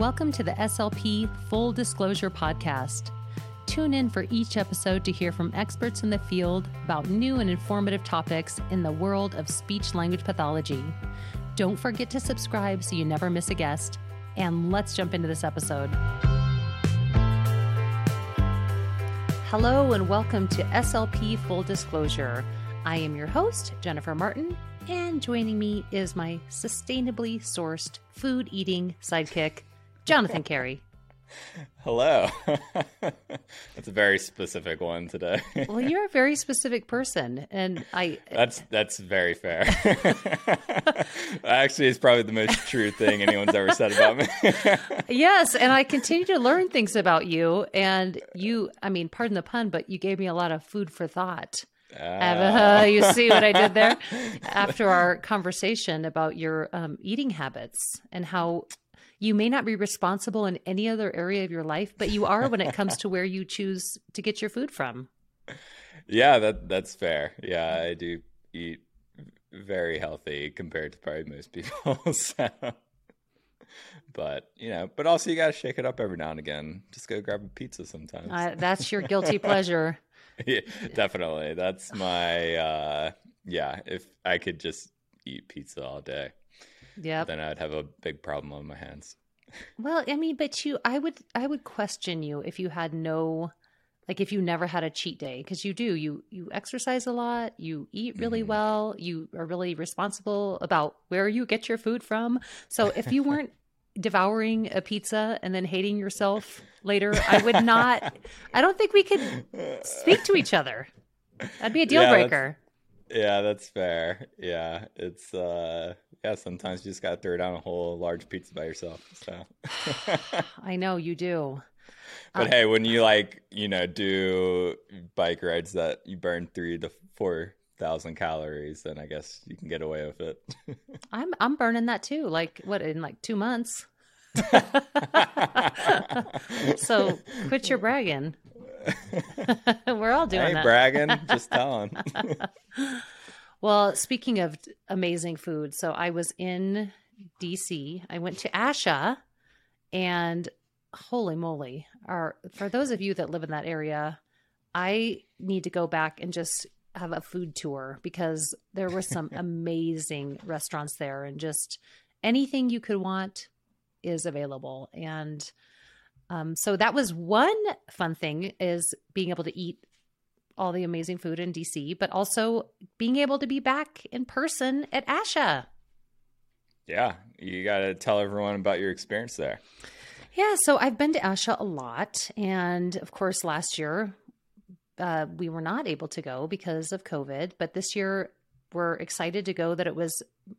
welcome to the SLP Full Disclosure Podcast. Tune in for each episode to hear from experts in the field about new and informative topics in the world of speech language pathology. Don't forget to subscribe so you never miss a guest. And let's jump into this episode. Hello, and welcome to SLP Full Disclosure. I am your host, Jennifer Martin, and joining me is my sustainably sourced food eating sidekick, Jonathan Carey. Hello. that's a very specific one today. well, you're a very specific person, and I. That's that's very fair. Actually, it's probably the most true thing anyone's ever said about me. yes, and I continue to learn things about you, and you. I mean, pardon the pun, but you gave me a lot of food for thought. Uh, you see what I did there? After our conversation about your um, eating habits and how you may not be responsible in any other area of your life, but you are when it comes to where you choose to get your food from. Yeah, that that's fair. Yeah, I do eat very healthy compared to probably most people. so. But you know, but also you got to shake it up every now and again. Just go grab a pizza sometimes. Uh, that's your guilty pleasure. yeah, definitely. That's my uh yeah, if I could just eat pizza all day. Yeah. Then I'd have a big problem on my hands. Well, I mean, but you I would I would question you if you had no like if you never had a cheat day because you do you you exercise a lot you eat really mm. well you are really responsible about where you get your food from so if you weren't devouring a pizza and then hating yourself later, I would not. I don't think we could speak to each other. That'd be a deal yeah, breaker. That's, yeah, that's fair. Yeah, it's uh, yeah. Sometimes you just gotta throw down a whole large pizza by yourself. So I know you do. But hey, when you like, you know, do bike rides that you burn three to four thousand calories, then I guess you can get away with it. I'm I'm burning that too. Like what in like two months. so quit your bragging. We're all doing I ain't that. bragging, just telling. Well, speaking of amazing food, so I was in DC. I went to ASHA, and holy moly! Our for those of you that live in that area, I need to go back and just have a food tour because there were some amazing restaurants there and just anything you could want is available and um, so that was one fun thing is being able to eat all the amazing food in dc but also being able to be back in person at asha yeah you got to tell everyone about your experience there yeah so i've been to asha a lot and of course last year uh, we were not able to go because of COVID, but this year we're excited to go that it was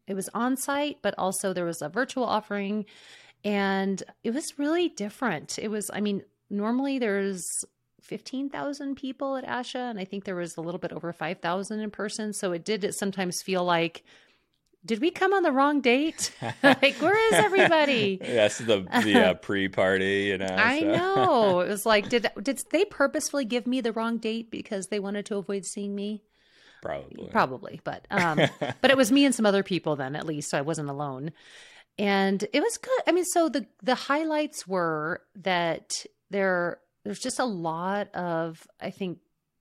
it was on site, but also there was a virtual offering and it was really different. It was, I mean, normally there's 15,000 people at ASHA, and I think there was a little bit over 5,000 in person. So it did sometimes feel like did we come on the wrong date? like, where is everybody? Yes, the the uh, pre-party, you know. I so. know. It was like, did did they purposefully give me the wrong date because they wanted to avoid seeing me? Probably, probably, but um, but it was me and some other people then, at least, so I wasn't alone, and it was good. I mean, so the the highlights were that there there's just a lot of I think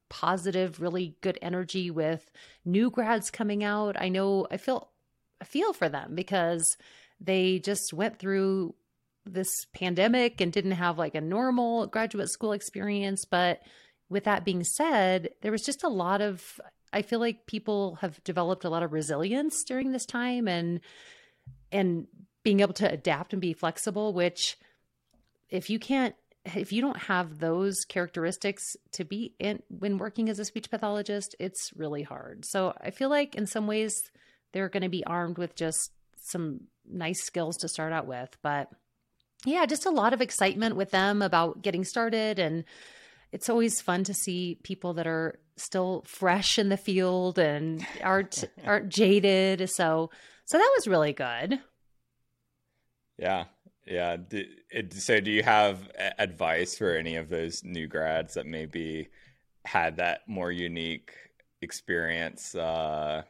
positive, really good energy with new grads coming out. I know I feel feel for them because they just went through this pandemic and didn't have like a normal graduate school experience. But with that being said, there was just a lot of, I feel like people have developed a lot of resilience during this time and, and being able to adapt and be flexible, which if you can't if you don't have those characteristics to be in when working as a speech pathologist, it's really hard. So I feel like in some ways they're going to be armed with just some nice skills to start out with. But yeah, just a lot of excitement with them about getting started. And it's always fun to see people that are still fresh in the field and aren't aren't jaded. So so that was really good. Yeah. Yeah. So, do you have advice for any of those new grads that maybe had that more unique experience uh,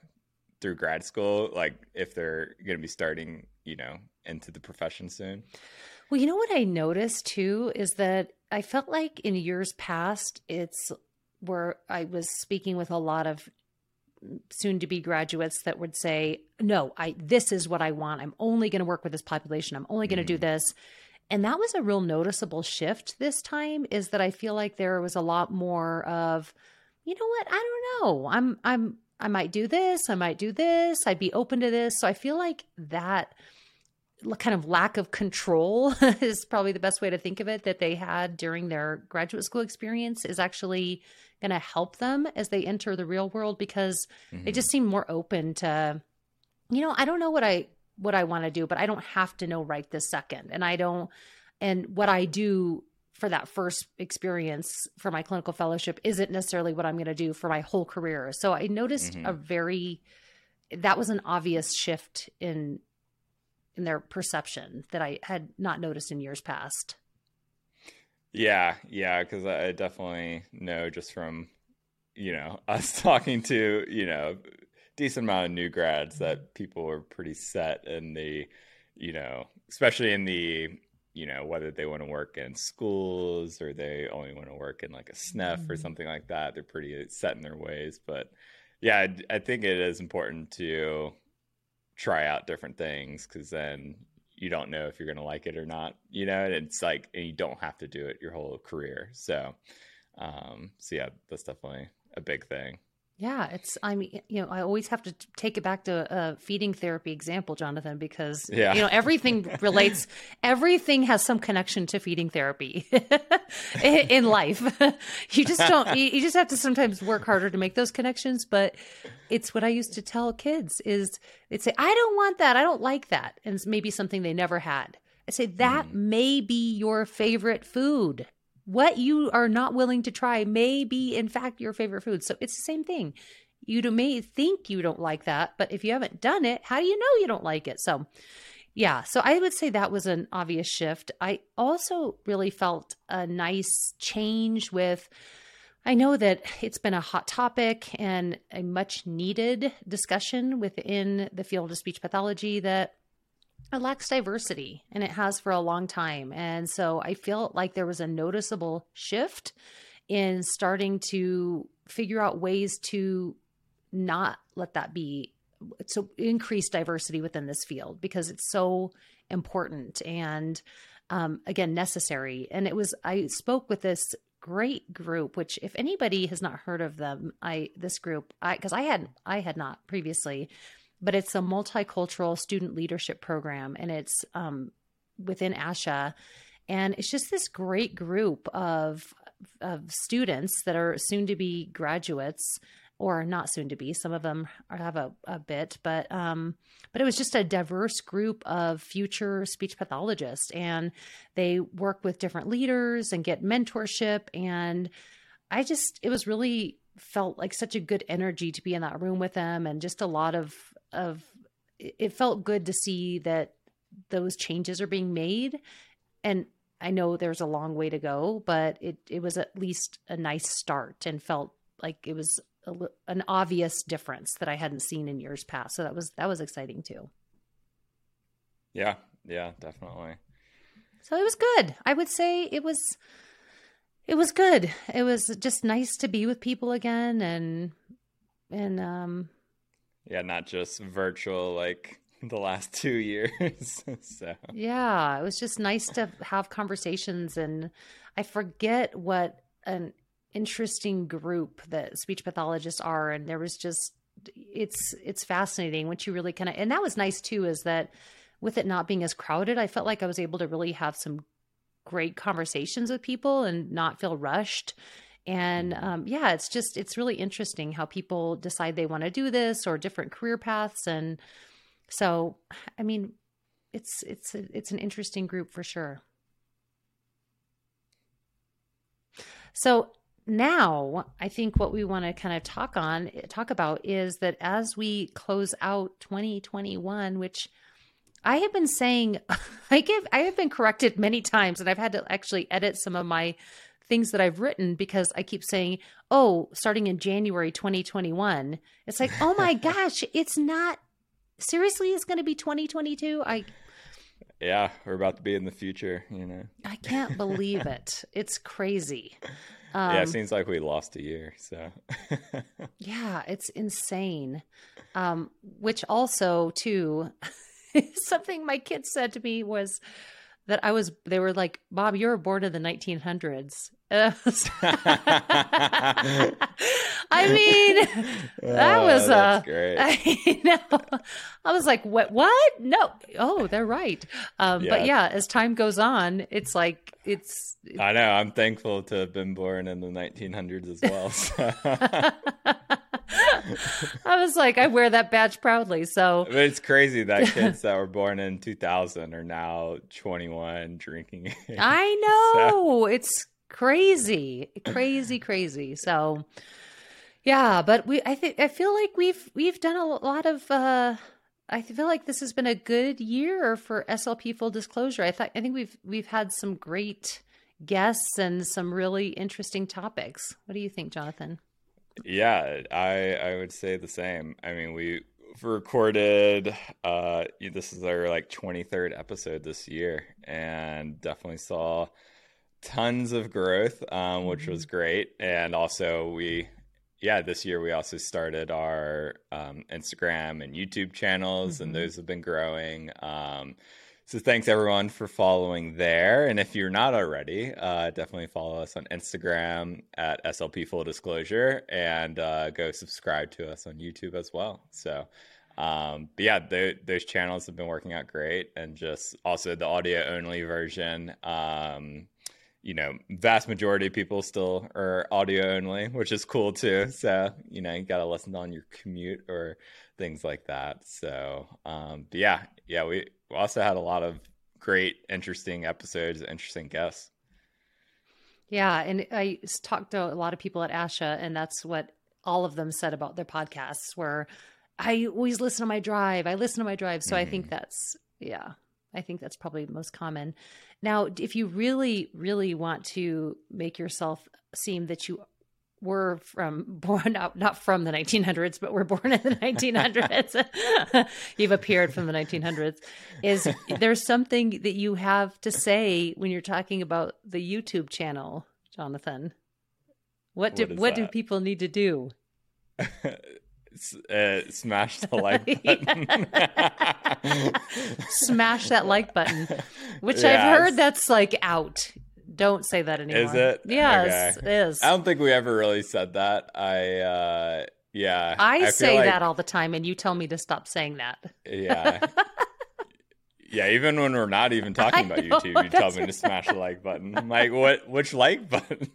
through grad school, like if they're going to be starting, you know, into the profession soon? Well, you know what I noticed too is that I felt like in years past, it's where I was speaking with a lot of soon to be graduates that would say, "No, I this is what I want. I'm only going to work with this population. I'm only going to mm. do this." And that was a real noticeable shift this time is that I feel like there was a lot more of, you know what? I don't know. I'm I'm I might do this, I might do this, I'd be open to this. So I feel like that kind of lack of control is probably the best way to think of it that they had during their graduate school experience is actually going to help them as they enter the real world because mm-hmm. they just seem more open to you know i don't know what i what i want to do but i don't have to know right this second and i don't and what i do for that first experience for my clinical fellowship isn't necessarily what i'm going to do for my whole career so i noticed mm-hmm. a very that was an obvious shift in in their perception that i had not noticed in years past yeah, yeah, because I definitely know just from you know us talking to you know decent amount of new grads that people are pretty set in the you know especially in the you know whether they want to work in schools or they only want to work in like a SNF mm-hmm. or something like that they're pretty set in their ways but yeah I, I think it is important to try out different things because then you don't know if you're going to like it or not, you know, and it's like, and you don't have to do it your whole career. So, um, so yeah, that's definitely a big thing. Yeah, it's. I mean, you know, I always have to take it back to a feeding therapy example, Jonathan, because yeah. you know everything relates. everything has some connection to feeding therapy in life. you just don't. You just have to sometimes work harder to make those connections. But it's what I used to tell kids: is they'd say, "I don't want that. I don't like that," and it's maybe something they never had. I say that mm. may be your favorite food what you are not willing to try may be in fact your favorite food. So it's the same thing. You may think you don't like that but if you haven't done it how do you know you don't like it? So yeah. So i would say that was an obvious shift. I also really felt a nice change with I know that it's been a hot topic and a much needed discussion within the field of speech pathology that it lacks diversity and it has for a long time. And so I feel like there was a noticeable shift in starting to figure out ways to not let that be so increase diversity within this field because it's so important and um, again necessary and it was i spoke with this great group which if anybody has not heard of them i this group i because i had i had not previously but it's a multicultural student leadership program and it's um, within ASHA. And it's just this great group of, of students that are soon to be graduates or not soon to be. Some of them have a, a bit, but um, but it was just a diverse group of future speech pathologists, and they work with different leaders and get mentorship. And I just it was really felt like such a good energy to be in that room with them, and just a lot of of it felt good to see that those changes are being made and I know there's a long way to go, but it it was at least a nice start and felt like it was a, an obvious difference that I hadn't seen in years past. So that was that was exciting too. Yeah, yeah, definitely. So it was good. I would say it was it was good. It was just nice to be with people again and and um yeah, not just virtual like the last two years. so yeah, it was just nice to have conversations, and I forget what an interesting group that speech pathologists are, and there was just it's it's fascinating once you really kind of and that was nice too is that with it not being as crowded i felt like i was able to really have some great conversations with people and not feel rushed and um, yeah, it's just, it's really interesting how people decide they want to do this or different career paths. And so, I mean, it's, it's, it's an interesting group for sure. So now I think what we want to kind of talk on, talk about is that as we close out 2021, which I have been saying, I give, I have been corrected many times and I've had to actually edit some of my things that I've written because I keep saying, "Oh, starting in January 2021." It's like, "Oh my gosh, it's not seriously it's going to be 2022." I Yeah, we're about to be in the future, you know. I can't believe it. It's crazy. Um, yeah, it seems like we lost a year, so Yeah, it's insane. Um, which also, too, something my kids said to me was that I was, they were like, Bob, you were born in the 1900s. Uh, I mean, that Oh, was that's uh, great. I know. I was like, what? What? No. Oh, they're right. Um, But Yeah. yeah, as time goes on, it's like it's. I know. I'm thankful to have been born in the 1900s as well. so. I was like, I wear that badge proudly. So But it's crazy that kids that were born in 2000 are now 21 drinking. I know it's crazy, crazy, crazy. So, yeah, but we, I think, I feel like we've we've done a lot of. uh I feel like this has been a good year for SLP full disclosure. I thought, I think we've we've had some great guests and some really interesting topics. What do you think, Jonathan? Yeah, I I would say the same. I mean, we recorded uh this is our like 23rd episode this year and definitely saw tons of growth um which was great and also we yeah, this year we also started our um, Instagram and YouTube channels, Mhm. and those have been growing. Um, so thanks everyone for following there. And if you're not already, uh, definitely follow us on Instagram at SLP Full Disclosure and uh, go subscribe to us on YouTube as well. So, um, but yeah, tho- those channels have been working out great, and just also the audio only version. Um, you know, vast majority of people still are audio only, which is cool too. So, you know, you got to listen on your commute or things like that. So, um, yeah, yeah, we also had a lot of great, interesting episodes, interesting guests. Yeah, and I talked to a lot of people at ASHA, and that's what all of them said about their podcasts. Where I always listen to my drive. I listen to my drive, so I think mm-hmm. that's yeah. I think that's probably most common. Now, if you really, really want to make yourself seem that you were from born not, not from the 1900s, but were born in the 1900s, you've appeared from the 1900s. Is there's something that you have to say when you're talking about the YouTube channel, Jonathan? What do What what do people need to do? Uh, smash the like button. Smash that like button, which I've Yes. heard that's like out. Don't say that anymore. Is it? Yes, Okay. it is. I don't think we ever really said that. I, uh, yeah. I, feel say like- that all the time, and you tell me to stop saying that. Yeah. Yeah, even when we're not even talking about know, YouTube, you tell me to smash the like button. I'm like, what? Which like button?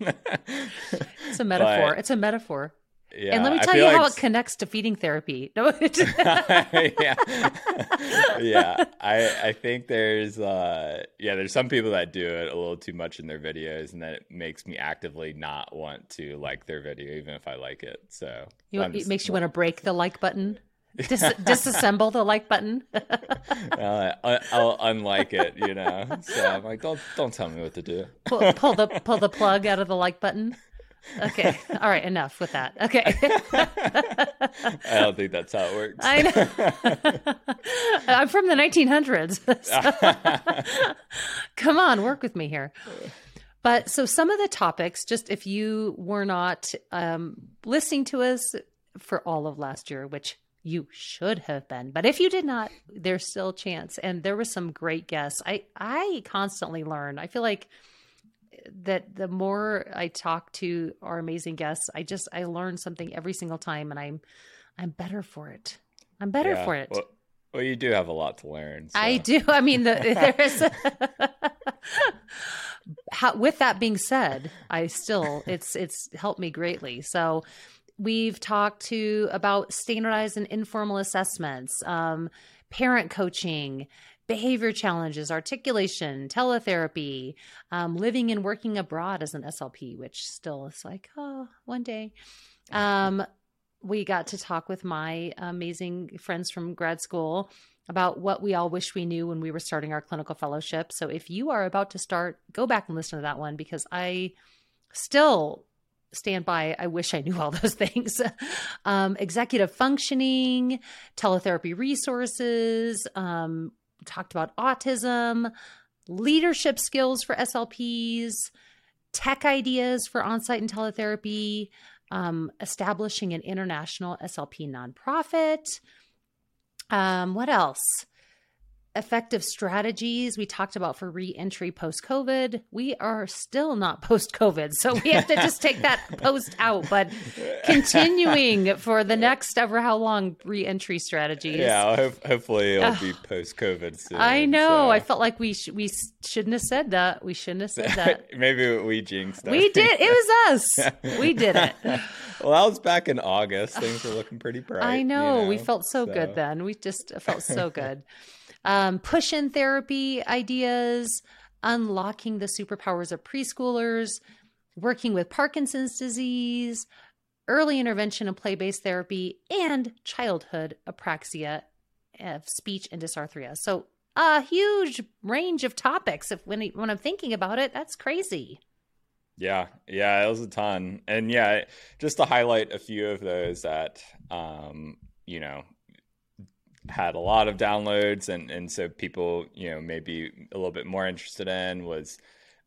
It's a metaphor. But, it's a metaphor. Yeah, and let me tell you feel how like it connects to feeding therapy. No, yeah, yeah. I I think there's uh yeah there's some people that do it a little too much in their videos, and that it makes me actively not want to like their video, even if I like it. So You, it just- makes you want to break the like button, Dis- disassemble the like button. uh, I- I'll unlike it, you know. So I'm like, don't don't tell me what to do. pull, pull the pull the plug out of the like button. Okay, all right, enough with that. Okay, I don't think that's how it works. I know. I'm from the 1900s. so- Come on, work with me here. But so some of the topics, just if you were not um, listening to us for all of last year, which you should have been, but if you did not, there's still a chance. And there was some great guests. I I constantly learn. I feel like that the more I talk to our amazing guests, I just I learn something every single time, and I'm I'm better for it. I'm better Yeah. for it. Well, well, you do have a lot to learn. so- I do. I mean, the, there is. How, with that being said, I still it's it's helped me greatly. So we've talked to about standardized and informal assessments, um, parent coaching, behavior challenges, articulation, teletherapy, um, living and working abroad as an SLP, which still is like oh one day. Um, we got to talk with my amazing friends from grad school about what we all wish we knew when we were starting our clinical fellowship. So if you are about to start, go back and listen to that one because I still stand by. I wish I knew all those things. um, executive functioning, teletherapy resources, um, talked about autism, leadership skills for SLPs, tech ideas for on site and teletherapy, um, establishing an international SLP nonprofit. Um, what else? Effective strategies we talked about for re-entry post-covid. We are still not post-covid so we have to just take that post out but continuing for the next ever how long re-entry strategies. Yeah ho- hopefully it'll be post-covid soon i know. so. i felt like we sh- we shouldn't have said that. We shouldn't have said that. Maybe we jinxed it we did. It was us. We did it. Well that was back in august. Things were looking pretty bright i know, you know? we felt so, so. good then. We just felt so good um, push in therapy ideas, unlocking the superpowers of preschoolers, working with Parkinson's disease, early intervention and play based therapy, and childhood apraxia of speech and dysarthria. So, a huge range of topics. If when, when I'm thinking about it, that's crazy. Yeah, yeah, it was a ton. And yeah, just to highlight a few of those that um, you know, had a lot of downloads and and so people you know maybe a little bit more interested in was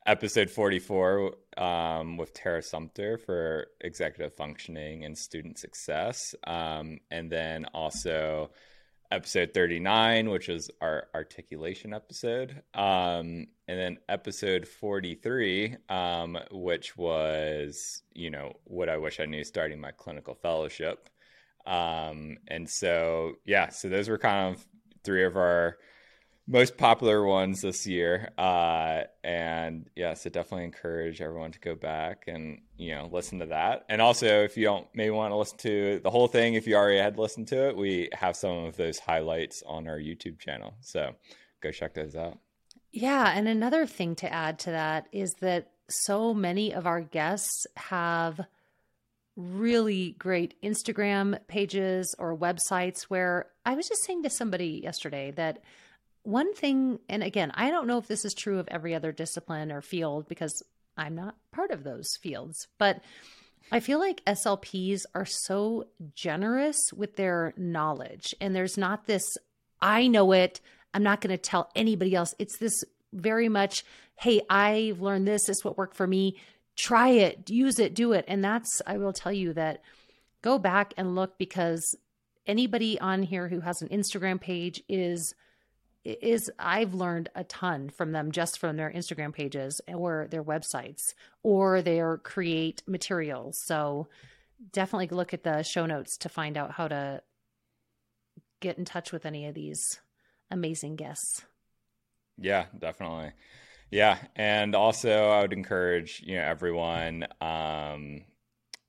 episode 44 um, with Tara Sumter for executive functioning and student success. Um, and then also episode 39 which is our articulation episode. Um, and then episode 43 um, which was you know what i wish i knew starting my clinical fellowship um, and so, yeah, so those were kind of three of our most popular ones this year. Uh, and yeah, so definitely encourage everyone to go back and, you know, listen to that. And also, if you don't maybe want to listen to the whole thing, if you already had listened to it, we have some of those highlights on our YouTube channel. So go check those out. Yeah. And another thing to add to that is that so many of our guests have really great Instagram pages or websites where I was just saying to somebody yesterday that one thing, and again, I don't know if this is true of every other discipline or field because I'm not part of those fields, but I feel like SLPs are so generous with their knowledge. And there's not this, I know it, I'm not going to tell anybody else. It's this very much, hey, I've learned this, this is what worked for me try it, use it, do it. And that's, I will tell you that go back and look because anybody on here who has an Instagram page is is I've learned a ton from them just from their Instagram pages or their websites or their create materials. So definitely look at the show notes to find out how to get in touch with any of these amazing guests. Yeah, definitely. Yeah, and also I would encourage you know everyone. Um,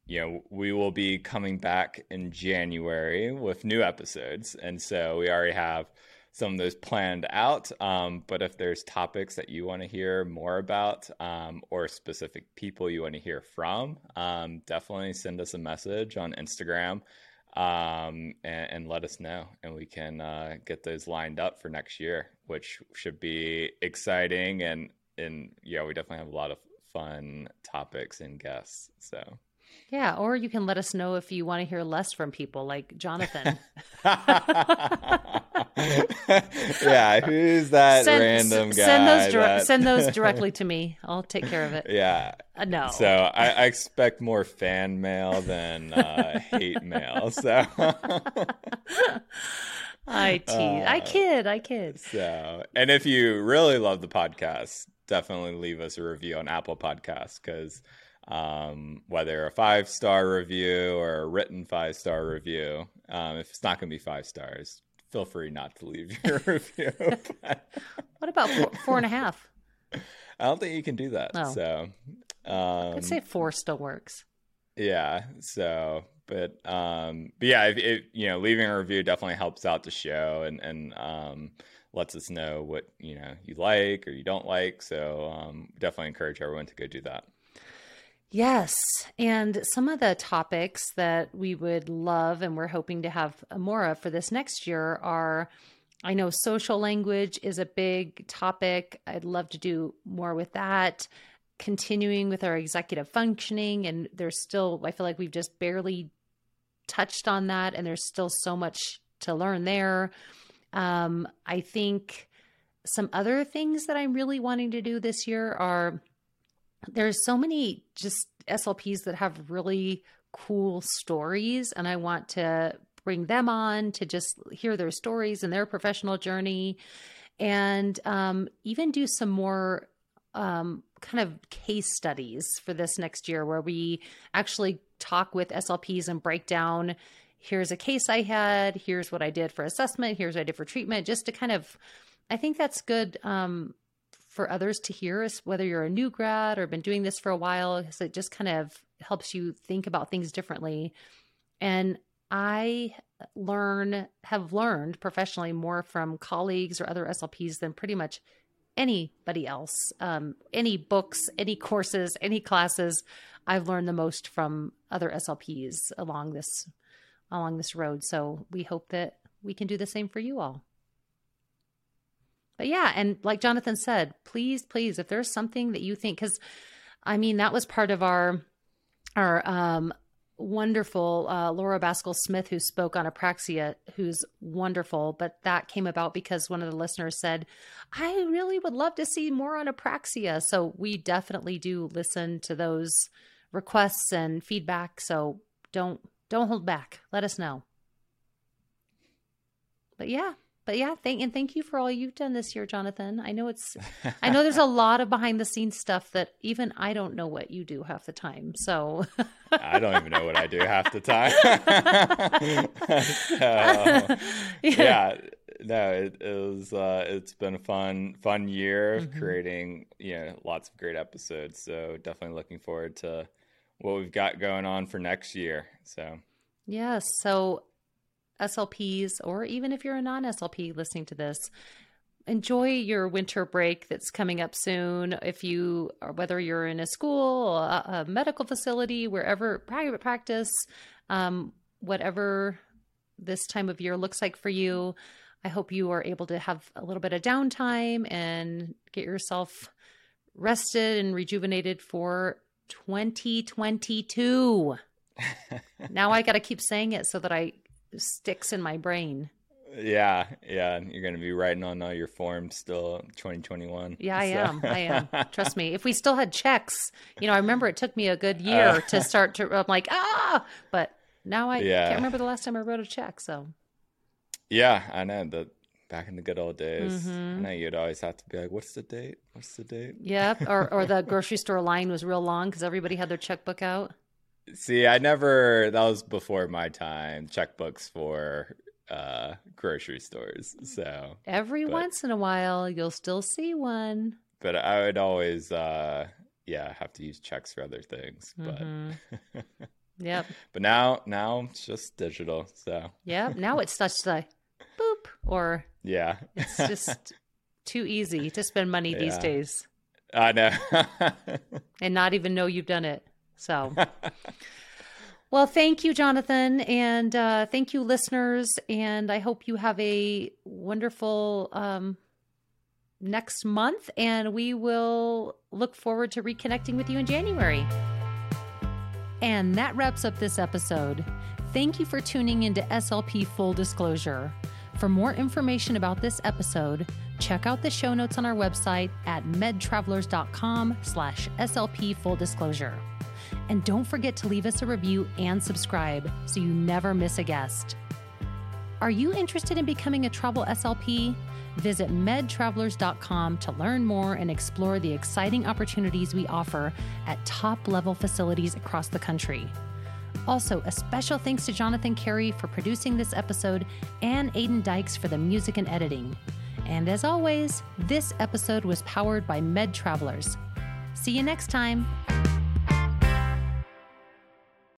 you know, we will be coming back in January with new episodes, and so we already have some of those planned out. Um, but if there's topics that you want to hear more about, um, or specific people you want to hear from, um, definitely send us a message on Instagram um, and, and, let us know, and we can uh, get those lined up for next year, which should be exciting. And and yeah, we definitely have a lot of fun topics and guests. So. Yeah, or you can let us know if you want to hear less from people like Jonathan. yeah, who's that send, random guy? Send those, that... send those directly to me. I'll take care of it. Yeah. Uh, no. So I, I, expect more fan mail than uh, hate mail. So. I tease. Uh, I kid. I kid. So, and if you really love the podcast, definitely leave us a review on Apple Podcasts because um, whether a five star review or a written five star review, um, if it's not going to be five stars, feel free not to leave your review. what about four, four and a half? I don't think you can do that. Oh. So um, I'd say four still works. Yeah. So, but um, but yeah, you know, leaving a review definitely helps out the show and and um, lets us know what you know you like or you don't like. So um, definitely encourage everyone to go do that. Yes. And some of the topics that we would love and we're hoping to have more of for this next year are I know social language is a big topic. I'd love to do more with that. continuing with our executive functioning. And there's still, I feel like we've just barely touched on that, and there's still so much to learn there. Um, I think some other things that I'm really wanting to do this year are there's so many just SLPs that have really cool stories, and I want to bring them on to just hear their stories and their professional journey, and um, even do some more um, kind of case studies for this next year where we actually talk with SLPs and break down here's a case I had, here's what I did for assessment, here's what I did for treatment, just to kind of, I think that's good um, for others to hear, whether you're a new grad or been doing this for a while, because it just kind of helps you think about things differently. And I learn, have learned professionally more from colleagues or other SLPs than pretty much anybody else. Um, any books, any courses, any classes, I've learned the most from other SLPs along this along this road. So we hope that we can do the same for you all. But yeah, and like Jonathan said, please, please, if there's something that you think, because I mean, that was part of our our um, wonderful uh, Laura Baskell Smith, who spoke on apraxia, who's wonderful. But that came about because one of the listeners said, I really would love to see more on apraxia. So we definitely do listen to those requests and feedback. So don't don't hold back. Let us know. But yeah, but yeah, thank and thank you for all you've done this year, Jonathan. I know it's I know there's a lot of behind the scenes stuff that even I don't know what you do half the time. So I don't even know what I do half the time. so, yeah. no, it, it was uh, it's been a fun fun year of mm-hmm. creating you know lots of great episodes. So definitely looking forward to what we've got going on for next year. So, yes. So, SLPs, or even if you're a non SLP listening to this, enjoy your winter break that's coming up soon. If you, whether you're in a school, a, a medical facility, wherever, private practice, um, whatever this time of year looks like for you, I hope you are able to have a little bit of downtime and get yourself rested and rejuvenated for 2022. now I got to keep saying it so that I sticks in my brain. Yeah, yeah, you're going to be writing on all your forms still 2021. Yeah, I so. am. I am. Trust me. If we still had checks, you know, I remember it took me a good year uh, to start to I'm like, "Ah!" But now I yeah. can't remember the last time I wrote a check, so. Yeah, I know that back in the good old days. Mm-hmm. I know you'd always have to be like, "What's the date? What's the date?" Yep. Or or the grocery store line was real long because everybody had their checkbook out. See, I never. That was before my time. Checkbooks for uh, grocery stores. So every but, once in a while, you'll still see one. But I would always, uh, yeah, have to use checks for other things. Mm-hmm. But yep. But now, now it's just digital. So yeah, now it's such the boop or yeah, it's just too easy to spend money yeah. these days. I know, and not even know you've done it. So. Well, thank you, Jonathan, and uh, thank you, listeners. And I hope you have a wonderful um, next month. And we will look forward to reconnecting with you in January. And that wraps up this episode. Thank you for tuning into SLP Full Disclosure. For more information about this episode, check out the show notes on our website at medtravelers.com slash SLP full disclosure. And don't forget to leave us a review and subscribe so you never miss a guest. Are you interested in becoming a travel SLP? Visit medtravelers.com to learn more and explore the exciting opportunities we offer at top level facilities across the country. Also, a special thanks to Jonathan Carey for producing this episode and Aiden Dykes for the music and editing. And as always, this episode was powered by Med Travelers. See you next time.